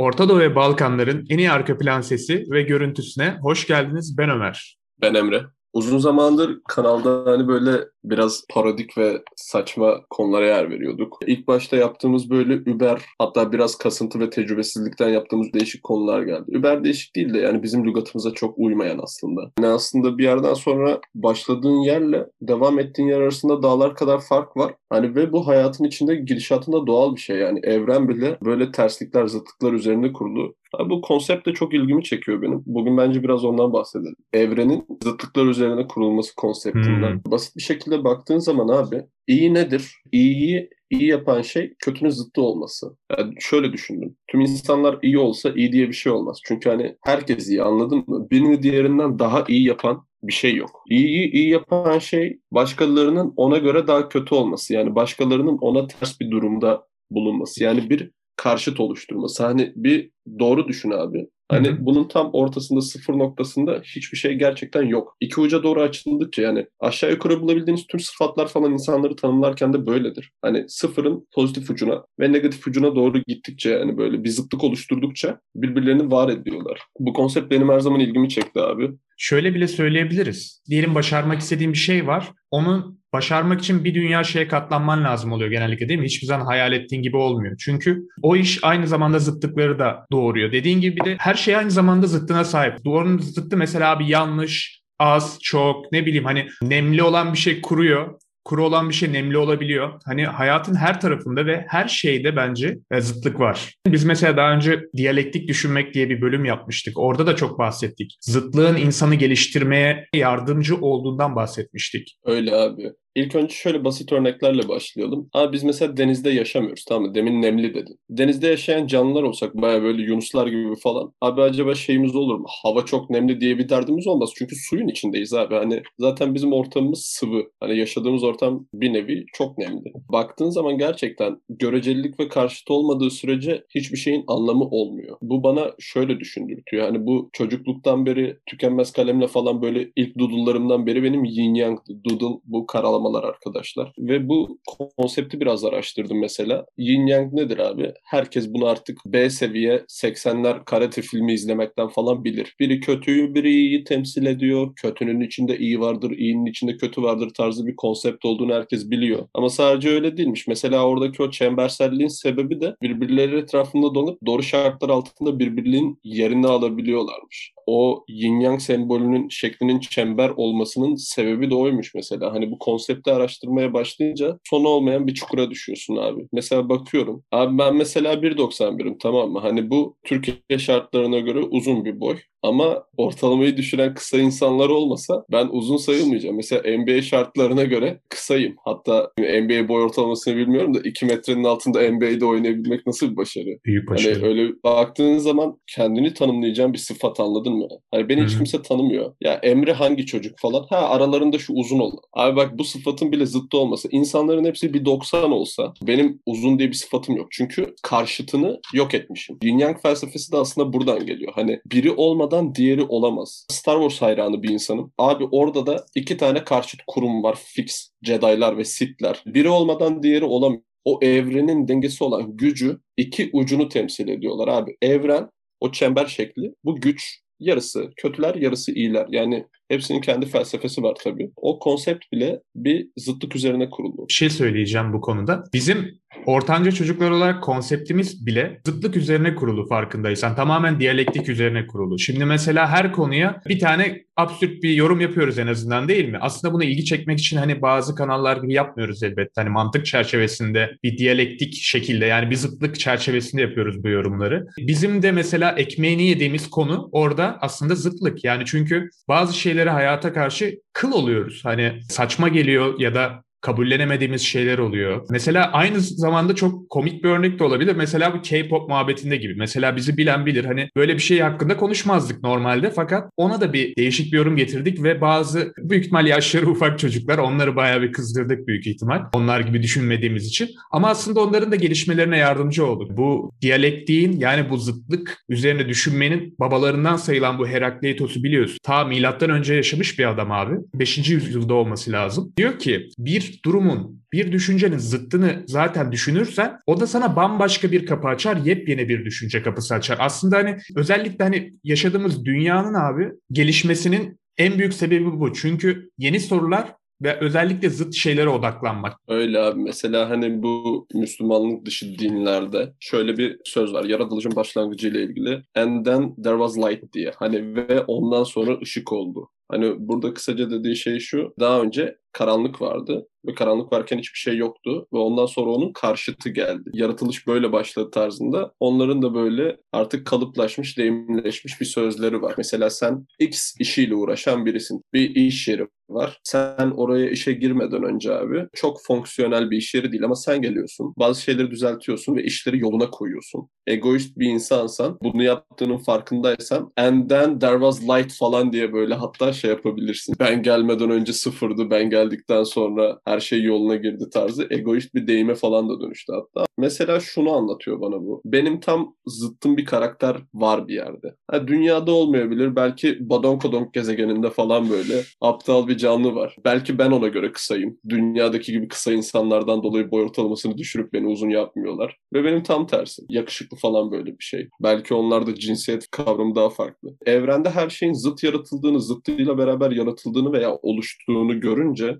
Orta Doğu ve Balkanların en iyi arka plan sesi ve görüntüsüne hoş geldiniz. Ben Ömer. Ben Emre. Uzun zamandır kanalda hani böyle biraz parodik ve saçma konulara yer veriyorduk. İlk başta yaptığımız böyle Uber hatta biraz kasıntı ve tecrübesizlikten yaptığımız değişik konular geldi. Uber değişik değil de yani bizim lügatımıza çok uymayan aslında. Yani aslında bir yerden sonra başladığın yerle devam ettiğin yer arasında dağlar kadar fark var. Hani ve bu hayatın içinde gidişatında doğal bir şey yani evren bile böyle terslikler, zıtlıklar üzerinde kurulu. Abi bu konsept de çok ilgimi çekiyor benim. Bugün bence biraz ondan bahsedelim. Evrenin zıtlıklar üzerine kurulması konseptinden. Hmm. Basit bir şekilde baktığın zaman abi iyi nedir? İyiyi iyi yapan şey kötünün zıttı olması. Yani şöyle düşündüm. Tüm insanlar iyi olsa iyi diye bir şey olmaz. Çünkü hani herkes iyi anladın mı? Birini diğerinden daha iyi yapan bir şey yok. İyiyi iyi yapan şey başkalarının ona göre daha kötü olması. Yani başkalarının ona ters bir durumda bulunması. Yani bir karşıt oluşturması. Hani bir doğru düşün abi. Hani Hı-hı. bunun tam ortasında sıfır noktasında hiçbir şey gerçekten yok. İki uca doğru açıldıkça yani aşağı yukarı bulabildiğiniz tüm sıfatlar falan insanları tanımlarken de böyledir. Hani sıfırın pozitif ucuna ve negatif ucuna doğru gittikçe yani böyle bir zıtlık oluşturdukça birbirlerini var ediyorlar. Bu konsept benim her zaman ilgimi çekti abi. Şöyle bile söyleyebiliriz. Diyelim başarmak istediğim bir şey var. Onun başarmak için bir dünya şeye katlanman lazım oluyor genellikle değil mi? Hiçbir zaman hayal ettiğin gibi olmuyor. Çünkü o iş aynı zamanda zıtlıkları da doğuruyor. Dediğin gibi bir de her şey aynı zamanda zıttına sahip. Doğrunun zıttı mesela bir yanlış, az, çok ne bileyim hani nemli olan bir şey kuruyor kuru olan bir şey nemli olabiliyor. Hani hayatın her tarafında ve her şeyde bence e, zıtlık var. Biz mesela daha önce diyalektik düşünmek diye bir bölüm yapmıştık. Orada da çok bahsettik. Zıtlığın insanı geliştirmeye yardımcı olduğundan bahsetmiştik. Öyle abi. İlk önce şöyle basit örneklerle başlayalım. Abi biz mesela denizde yaşamıyoruz tamam mı? Demin nemli dedin. Denizde yaşayan canlılar olsak baya böyle yunuslar gibi falan. Abi acaba şeyimiz olur mu? Hava çok nemli diye bir derdimiz olmaz. Çünkü suyun içindeyiz abi. Hani zaten bizim ortamımız sıvı. Hani yaşadığımız ortam bir nevi çok nemli. Baktığın zaman gerçekten görecelilik ve karşıt olmadığı sürece hiçbir şeyin anlamı olmuyor. Bu bana şöyle düşündürtüyor. Hani bu çocukluktan beri tükenmez kalemle falan böyle ilk doodle'larımdan beri benim yin yang doodle bu karalama uygulamalar arkadaşlar. Ve bu konsepti biraz araştırdım mesela. Yin Yang nedir abi? Herkes bunu artık B seviye 80'ler karate filmi izlemekten falan bilir. Biri kötüyü, biri iyiyi temsil ediyor. Kötünün içinde iyi vardır, iyinin içinde kötü vardır tarzı bir konsept olduğunu herkes biliyor. Ama sadece öyle değilmiş. Mesela oradaki o çemberselliğin sebebi de birbirleri etrafında donup doğru şartlar altında birbirinin yerini alabiliyorlarmış. O yin yang sembolünün şeklinin çember olmasının sebebi de oymuş mesela. Hani bu konsept konsepti araştırmaya başlayınca sonu olmayan bir çukura düşüyorsun abi. Mesela bakıyorum. Abi ben mesela 1.91'im tamam mı? Hani bu Türkiye şartlarına göre uzun bir boy. Ama ortalamayı düşüren kısa insanlar olmasa ben uzun sayılmayacağım. Mesela NBA şartlarına göre kısayım. Hatta NBA boy ortalamasını bilmiyorum da 2 metrenin altında NBA'de oynayabilmek nasıl bir başarı? Büyük hani başarı. Hani öyle baktığın zaman kendini tanımlayacağın bir sıfat anladın mı? Hani beni Hı-hı. hiç kimse tanımıyor. Ya Emre hangi çocuk falan? Ha aralarında şu uzun ol. Abi bak bu sıfatın bile zıttı olması. İnsanların hepsi bir 90 olsa benim uzun diye bir sıfatım yok. Çünkü karşıtını yok etmişim. Yin Yang felsefesi de aslında buradan geliyor. Hani biri olmadan olmadan diğeri olamaz. Star Wars hayranı bir insanım. Abi orada da iki tane karşıt kurum var fix. Jedi'lar ve Sith'ler. Biri olmadan diğeri olamıyor. O evrenin dengesi olan gücü iki ucunu temsil ediyorlar abi. Evren o çember şekli bu güç yarısı kötüler yarısı iyiler. Yani hepsinin kendi felsefesi var tabii. O konsept bile bir zıtlık üzerine kuruldu. Bir şey söyleyeceğim bu konuda. Bizim ortanca çocuklar olarak konseptimiz bile zıtlık üzerine kurulu farkındaysan. Tamamen diyalektik üzerine kurulu. Şimdi mesela her konuya bir tane absürt bir yorum yapıyoruz en azından değil mi? Aslında buna ilgi çekmek için hani bazı kanallar gibi yapmıyoruz elbette. Hani mantık çerçevesinde bir diyalektik şekilde yani bir zıtlık çerçevesinde yapıyoruz bu yorumları. Bizim de mesela ekmeğini yediğimiz konu orada aslında zıtlık. Yani çünkü bazı şeylere hayata karşı kıl oluyoruz. Hani saçma geliyor ya da kabullenemediğimiz şeyler oluyor. Mesela aynı zamanda çok komik bir örnek de olabilir. Mesela bu K-pop muhabbetinde gibi. Mesela bizi bilen bilir. Hani böyle bir şey hakkında konuşmazdık normalde. Fakat ona da bir değişik bir yorum getirdik ve bazı büyük ihtimal yaşları ufak çocuklar onları bayağı bir kızdırdık büyük ihtimal. Onlar gibi düşünmediğimiz için. Ama aslında onların da gelişmelerine yardımcı olduk. Bu diyalektiğin yani bu zıtlık üzerine düşünmenin babalarından sayılan bu Herakleitos'u biliyorsun. Ta milattan önce yaşamış bir adam abi. 5. yüzyılda olması lazım. Diyor ki bir durumun, bir düşüncenin zıttını zaten düşünürsen o da sana bambaşka bir kapı açar, yepyeni bir düşünce kapısı açar. Aslında hani özellikle hani yaşadığımız dünyanın abi gelişmesinin en büyük sebebi bu. Çünkü yeni sorular ve özellikle zıt şeylere odaklanmak. Öyle abi. Mesela hani bu Müslümanlık dışı dinlerde şöyle bir söz var. Yaratılışın başlangıcı ile ilgili. And then there was light diye. Hani ve ondan sonra ışık oldu. Hani burada kısaca dediği şey şu. Daha önce karanlık vardı ve karanlık varken hiçbir şey yoktu ve ondan sonra onun karşıtı geldi. Yaratılış böyle başladı tarzında. Onların da böyle artık kalıplaşmış, deyimleşmiş bir sözleri var. Mesela sen X işiyle uğraşan birisin. Bir iş yeri var. Sen oraya işe girmeden önce abi çok fonksiyonel bir iş yeri değil ama sen geliyorsun. Bazı şeyleri düzeltiyorsun ve işleri yoluna koyuyorsun. Egoist bir insansan bunu yaptığının farkındaysan and then there was light falan diye böyle hatta şey yapabilirsin. Ben gelmeden önce sıfırdı. Ben geldikten sonra her şey yoluna girdi tarzı egoist bir deyime falan da dönüştü hatta. Mesela şunu anlatıyor bana bu. Benim tam zıttım bir karakter var bir yerde. Ha, dünyada olmayabilir. Belki Badonkodonk gezegeninde falan böyle aptal bir canlı var. Belki ben ona göre kısayım. Dünyadaki gibi kısa insanlardan dolayı boy ortalamasını düşürüp beni uzun yapmıyorlar. Ve benim tam tersi. Yakışıklı falan böyle bir şey. Belki onlarda cinsiyet kavramı daha farklı. Evrende her şeyin zıt yaratıldığını, zıttıyla beraber yaratıldığını veya oluştuğunu görünce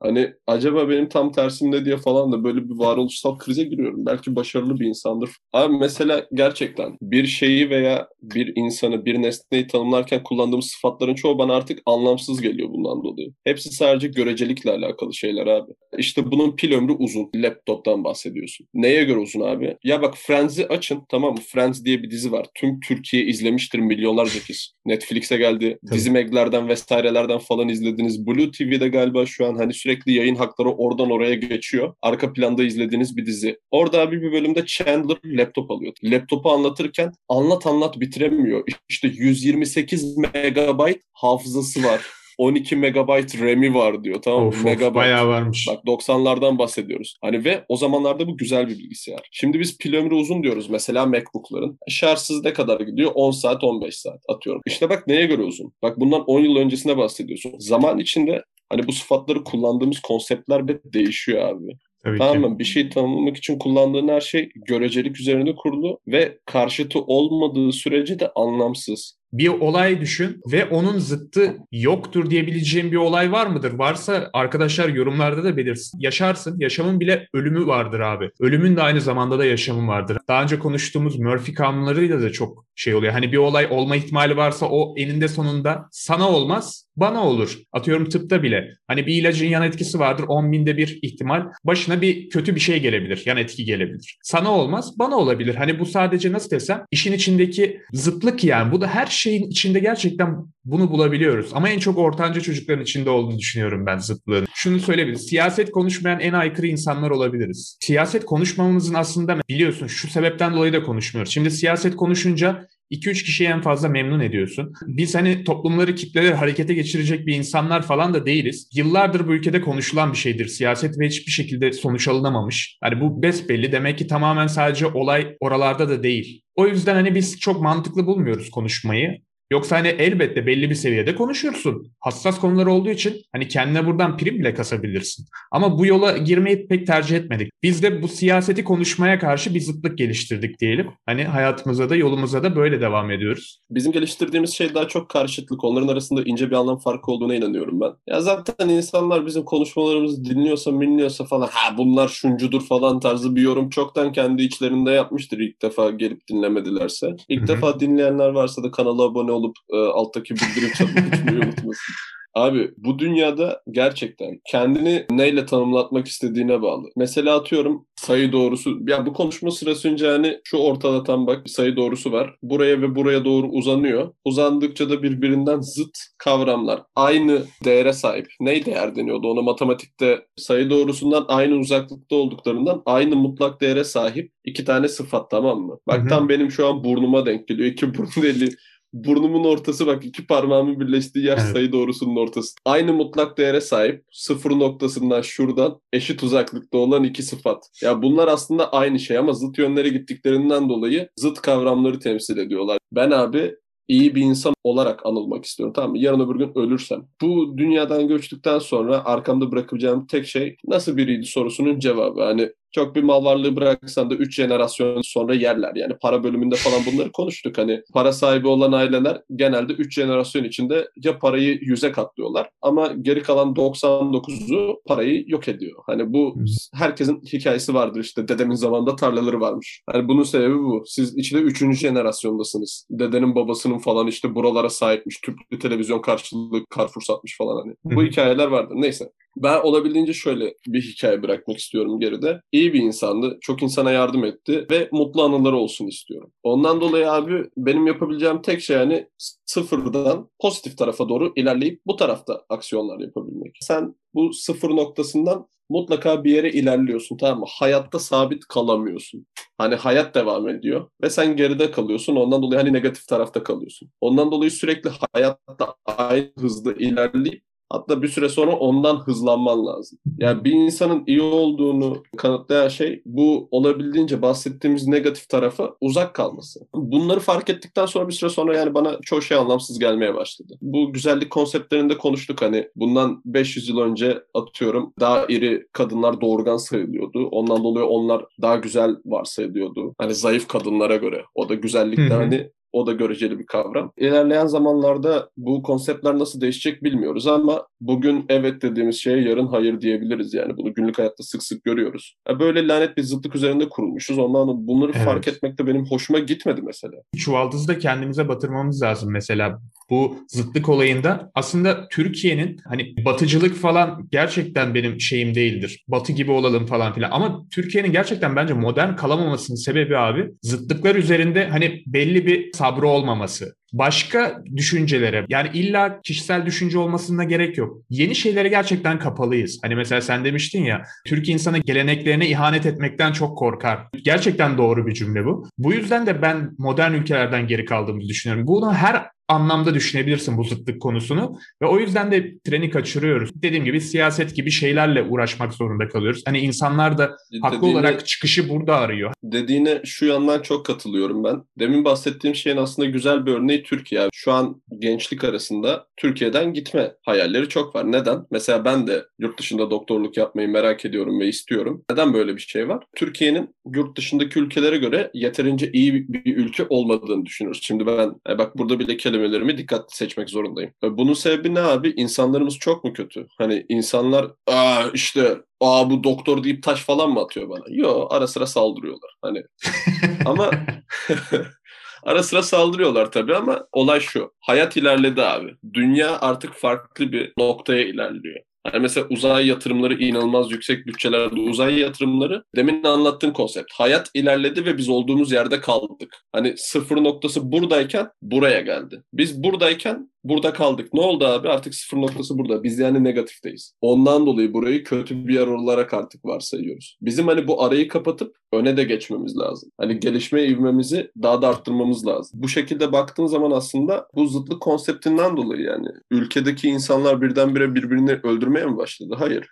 Hani acaba benim tam tersimde diye falan da böyle bir varoluşsal krize giriyorum. Belki başarılı bir insandır. Abi mesela gerçekten bir şeyi veya bir insanı, bir nesneyi tanımlarken kullandığım sıfatların çoğu bana artık anlamsız geliyor bundan dolayı. Hepsi sadece görecelikle alakalı şeyler abi. İşte bunun pil ömrü uzun. Laptop'tan bahsediyorsun. Neye göre uzun abi? Ya bak Friends'i açın tamam mı? Friends diye bir dizi var. Tüm Türkiye izlemiştir milyonlarca kez. Netflix'e geldi. Tabii. Dizi meglerden vesairelerden falan izlediniz. Blue TV'de galiba şu an hani sürekli yayın hakları oradan oraya geçiyor. Arka planda izlediğiniz bir dizi. Orada bir, bir bölümde Chandler laptop alıyor. Laptopu anlatırken anlat anlat bitiremiyor. İşte 128 megabayt hafızası var. 12 megabayt RAM'i var diyor. Tamam mı? Megabyte. Bayağı varmış. Bak 90'lardan bahsediyoruz. Hani ve o zamanlarda bu güzel bir bilgisayar. Şimdi biz pil ömrü uzun diyoruz mesela MacBook'ların. Şarjsız ne kadar gidiyor? 10 saat 15 saat atıyorum. İşte bak neye göre uzun? Bak bundan 10 yıl öncesine bahsediyorsun. Zaman içinde Hani bu sıfatları kullandığımız konseptler de değişiyor abi. Tabii tamam mı? Bir şey tanımlamak için kullandığın her şey görecelik üzerine kurulu ve karşıtı olmadığı sürece de anlamsız bir olay düşün ve onun zıttı yoktur diyebileceğim bir olay var mıdır? Varsa arkadaşlar yorumlarda da belirsin. Yaşarsın. Yaşamın bile ölümü vardır abi. Ölümün de aynı zamanda da yaşamın vardır. Daha önce konuştuğumuz Murphy kanunlarıyla da çok şey oluyor. Hani bir olay olma ihtimali varsa o eninde sonunda sana olmaz bana olur. Atıyorum tıpta bile. Hani bir ilacın yan etkisi vardır. 10 binde bir ihtimal. Başına bir kötü bir şey gelebilir. Yan etki gelebilir. Sana olmaz bana olabilir. Hani bu sadece nasıl desem işin içindeki zıtlık yani. Bu da her şeyin içinde gerçekten bunu bulabiliyoruz. Ama en çok ortanca çocukların içinde olduğunu düşünüyorum ben zıtlığın. Şunu söyleyebiliriz. Siyaset konuşmayan en aykırı insanlar olabiliriz. Siyaset konuşmamamızın aslında biliyorsun şu sebepten dolayı da konuşmuyoruz. Şimdi siyaset konuşunca 2-3 kişiyi en fazla memnun ediyorsun. Biz hani toplumları kitleleri harekete geçirecek bir insanlar falan da değiliz. Yıllardır bu ülkede konuşulan bir şeydir siyaset ve hiçbir şekilde sonuç alınamamış. Hani bu besbelli demek ki tamamen sadece olay oralarda da değil. O yüzden hani biz çok mantıklı bulmuyoruz konuşmayı. Yoksa hani elbette belli bir seviyede konuşursun. Hassas konular olduğu için hani kendine buradan prim bile kasabilirsin. Ama bu yola girmeyi pek tercih etmedik. Biz de bu siyaseti konuşmaya karşı bir zıtlık geliştirdik diyelim. Hani hayatımıza da yolumuza da böyle devam ediyoruz. Bizim geliştirdiğimiz şey daha çok karşıtlık. Onların arasında ince bir anlam farkı olduğuna inanıyorum ben. Ya zaten insanlar bizim konuşmalarımızı dinliyorsa, dinliyorsa falan ha bunlar şuncudur falan tarzı bir yorum çoktan kendi içlerinde yapmıştır ilk defa gelip dinlemedilerse. İlk Hı-hı. defa dinleyenler varsa da kanala abone olup e, alttaki bildirim çanını açmayı unutmasın. Abi bu dünyada gerçekten kendini neyle tanımlatmak istediğine bağlı. Mesela atıyorum sayı doğrusu. Ya bu konuşma sırasında hani şu ortada tam bak bir sayı doğrusu var. Buraya ve buraya doğru uzanıyor. Uzandıkça da birbirinden zıt kavramlar. Aynı değere sahip. Ne değer deniyordu? Ona matematikte sayı doğrusundan aynı uzaklıkta olduklarından aynı mutlak değere sahip iki tane sıfat tamam mı? Bak Hı-hı. tam benim şu an burnuma denk geliyor. İki burun deli burnumun ortası bak iki parmağımın birleştiği yer evet. sayı doğrusunun ortası. Aynı mutlak değere sahip sıfır noktasından şuradan eşit uzaklıkta olan iki sıfat. Ya bunlar aslında aynı şey ama zıt yönlere gittiklerinden dolayı zıt kavramları temsil ediyorlar. Ben abi iyi bir insan olarak anılmak istiyorum tamam mı? Yarın öbür gün ölürsem. Bu dünyadan göçtükten sonra arkamda bırakabileceğim tek şey nasıl biriydi sorusunun cevabı. Hani çok bir mal varlığı bıraksan da 3 jenerasyon sonra yerler. Yani para bölümünde falan bunları konuştuk. Hani para sahibi olan aileler genelde 3 jenerasyon içinde ya parayı yüze katlıyorlar ama geri kalan 99'u parayı yok ediyor. Hani bu herkesin hikayesi vardır işte. Dedemin zamanında tarlaları varmış. Hani bunun sebebi bu. Siz içinde 3. jenerasyondasınız. Dedenin babasının falan işte buralara sahipmiş. Tüplü televizyon karşılığı Carrefour satmış falan hani. Bu hikayeler vardır. Neyse. Ben olabildiğince şöyle bir hikaye bırakmak istiyorum geride. İyi bir insandı. Çok insana yardım etti ve mutlu anıları olsun istiyorum. Ondan dolayı abi benim yapabileceğim tek şey yani sıfırdan pozitif tarafa doğru ilerleyip bu tarafta aksiyonlar yapabilmek. Sen bu sıfır noktasından mutlaka bir yere ilerliyorsun tamam mı? Hayatta sabit kalamıyorsun. Hani hayat devam ediyor ve sen geride kalıyorsun. Ondan dolayı hani negatif tarafta kalıyorsun. Ondan dolayı sürekli hayatta aynı hızda ilerleyip Hatta bir süre sonra ondan hızlanman lazım. Yani bir insanın iyi olduğunu kanıtlayan şey bu olabildiğince bahsettiğimiz negatif tarafa uzak kalması. Bunları fark ettikten sonra bir süre sonra yani bana çoğu şey anlamsız gelmeye başladı. Bu güzellik konseptlerinde konuştuk hani bundan 500 yıl önce atıyorum daha iri kadınlar doğurgan sayılıyordu. Ondan dolayı onlar daha güzel varsayılıyordu. Hani zayıf kadınlara göre. O da güzellikte hani o da göreceli bir kavram. İlerleyen zamanlarda bu konseptler nasıl değişecek bilmiyoruz ama bugün evet dediğimiz şeye yarın hayır diyebiliriz yani. Bunu günlük hayatta sık sık görüyoruz. Böyle lanet bir zıtlık üzerinde kurulmuşuz. Ondan bunları evet. fark etmek de benim hoşuma gitmedi mesela. Çuvaldızı da kendimize batırmamız lazım mesela. Bu zıtlık olayında aslında Türkiye'nin hani batıcılık falan gerçekten benim şeyim değildir. Batı gibi olalım falan filan. Ama Türkiye'nin gerçekten bence modern kalamamasının sebebi abi zıtlıklar üzerinde hani belli bir sabrı olmaması. Başka düşüncelere yani illa kişisel düşünce olmasına gerek yok. Yeni şeylere gerçekten kapalıyız. Hani mesela sen demiştin ya Türk insanı geleneklerine ihanet etmekten çok korkar. Gerçekten doğru bir cümle bu. Bu yüzden de ben modern ülkelerden geri kaldığımızı düşünüyorum. Bunu her anlamda düşünebilirsin bu zıtlık konusunu ve o yüzden de treni kaçırıyoruz. Dediğim gibi siyaset gibi şeylerle uğraşmak zorunda kalıyoruz. Hani insanlar da haklı dediğine, olarak çıkışı burada arıyor. Dediğine şu yandan çok katılıyorum ben. Demin bahsettiğim şeyin aslında güzel bir örneği Türkiye. Şu an gençlik arasında Türkiye'den gitme hayalleri çok var. Neden? Mesela ben de yurt dışında doktorluk yapmayı merak ediyorum ve istiyorum. Neden böyle bir şey var? Türkiye'nin yurt dışındaki ülkelere göre yeterince iyi bir ülke olmadığını düşünüyoruz. Şimdi ben e, bak burada bile kelime kelimelerimi dikkatli seçmek zorundayım. E, bunun sebebi ne abi? İnsanlarımız çok mu kötü? Hani insanlar aa işte aa bu doktor deyip taş falan mı atıyor bana? Yo ara sıra saldırıyorlar. Hani ama Ara sıra saldırıyorlar tabii ama olay şu. Hayat ilerledi abi. Dünya artık farklı bir noktaya ilerliyor. Yani mesela uzay yatırımları inanılmaz yüksek bütçelerde uzay yatırımları demin anlattığım konsept. Hayat ilerledi ve biz olduğumuz yerde kaldık. Hani sıfır noktası buradayken buraya geldi. Biz buradayken burada kaldık. Ne oldu abi? Artık sıfır noktası burada. Biz yani negatifteyiz. Ondan dolayı burayı kötü bir yer olarak artık varsayıyoruz. Bizim hani bu arayı kapatıp öne de geçmemiz lazım. Hani gelişme ivmemizi daha da arttırmamız lazım. Bu şekilde baktığın zaman aslında bu zıtlık konseptinden dolayı yani ülkedeki insanlar birdenbire birbirini öldürmeye mi başladı? Hayır.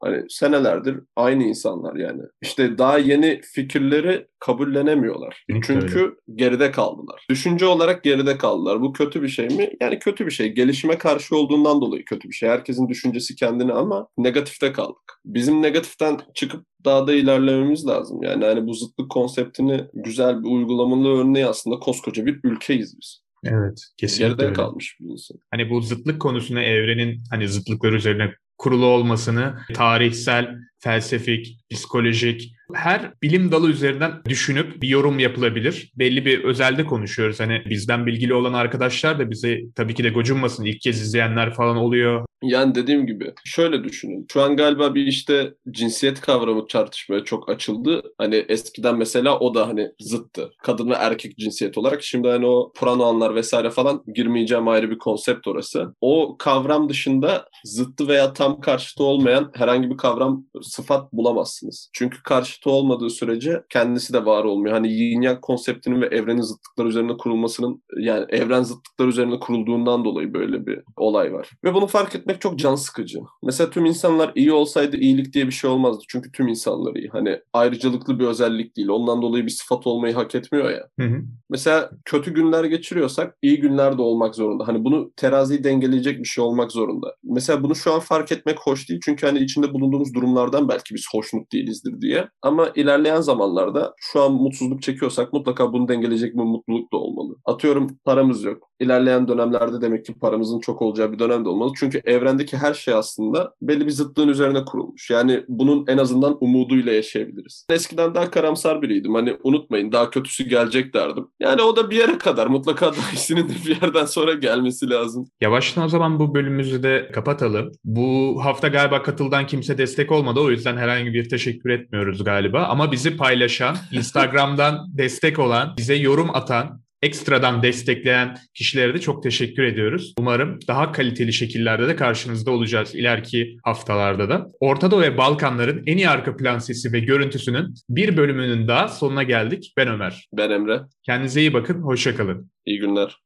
Hani senelerdir aynı insanlar yani. İşte daha yeni fikirleri kabullenemiyorlar. Çünkü öyle. geride kaldılar. Düşünce olarak geride kaldılar. Bu kötü bir şey mi? Yani kötü bir şey. Gelişime karşı olduğundan dolayı kötü bir şey. Herkesin düşüncesi kendine ama negatifte kaldık. Bizim negatiften çıkıp daha da ilerlememiz lazım. Yani hani bu zıtlık konseptini güzel bir uygulamalı örneği aslında koskoca bir ülkeyiz biz. Evet, kesinlikle öyle. kalmış bir insan. Hani bu zıtlık konusunu evrenin hani zıtlıklar üzerine kurulu olmasını tarihsel, felsefik, psikolojik her bilim dalı üzerinden düşünüp bir yorum yapılabilir. Belli bir özelde konuşuyoruz. Hani bizden bilgili olan arkadaşlar da bize tabii ki de gocunmasın. İlk kez izleyenler falan oluyor. Yani dediğim gibi şöyle düşünün. Şu an galiba bir işte cinsiyet kavramı tartışmaya çok açıldı. Hani eskiden mesela o da hani zıttı. Kadın ve erkek cinsiyet olarak. Şimdi hani o pranoanlar vesaire falan girmeyeceğim ayrı bir konsept orası. O kavram dışında zıttı veya tam karşıtı olmayan herhangi bir kavram sıfat bulamazsınız. Çünkü karşıtı olmadığı sürece kendisi de var olmuyor. Hani yin yang konseptinin ve evrenin zıtlıkları üzerine kurulmasının yani evren zıtlıkları üzerine kurulduğundan dolayı böyle bir olay var. Ve bunu fark etmek çok can sıkıcı. Mesela tüm insanlar iyi olsaydı iyilik diye bir şey olmazdı. Çünkü tüm insanlar iyi. Hani ayrıcalıklı bir özellik değil. Ondan dolayı bir sıfat olmayı hak etmiyor ya. Hı hı. Mesela kötü günler geçiriyorsak iyi günler de olmak zorunda. Hani bunu teraziyi dengeleyecek bir şey olmak zorunda. Mesela bunu şu an fark etmek hoş değil. Çünkü hani içinde bulunduğumuz durumlardan belki biz hoşnut değilizdir diye. Ama ilerleyen zamanlarda şu an mutsuzluk çekiyorsak mutlaka bunu dengeleyecek bir mutluluk da olmalı. Atıyorum paramız yok. İlerleyen dönemlerde demek ki paramızın çok olacağı bir dönem de olmalı. Çünkü evrendeki her şey aslında belli bir zıtlığın üzerine kurulmuş. Yani bunun en azından umuduyla yaşayabiliriz. Eskiden daha karamsar biriydim. Hani unutmayın daha kötüsü gelecek derdim. Yani o da bir yere kadar. Mutlaka daha iyisinin de bir yerden sonra gelmesi lazım. Yavaştan o zaman bu bölümümüzü de kapatalım. Bu hafta galiba katıldan kimse destek olmadı. O yüzden herhangi bir teşekkür etmiyoruz galiba. Ama bizi paylaşan, Instagram'dan destek olan, bize yorum atan, ekstradan destekleyen kişilere de çok teşekkür ediyoruz. Umarım daha kaliteli şekillerde de karşınızda olacağız ileriki haftalarda da. Orta Doğu ve Balkanların en iyi arka plan sesi ve görüntüsünün bir bölümünün daha sonuna geldik. Ben Ömer. Ben Emre. Kendinize iyi bakın, hoşçakalın. İyi günler.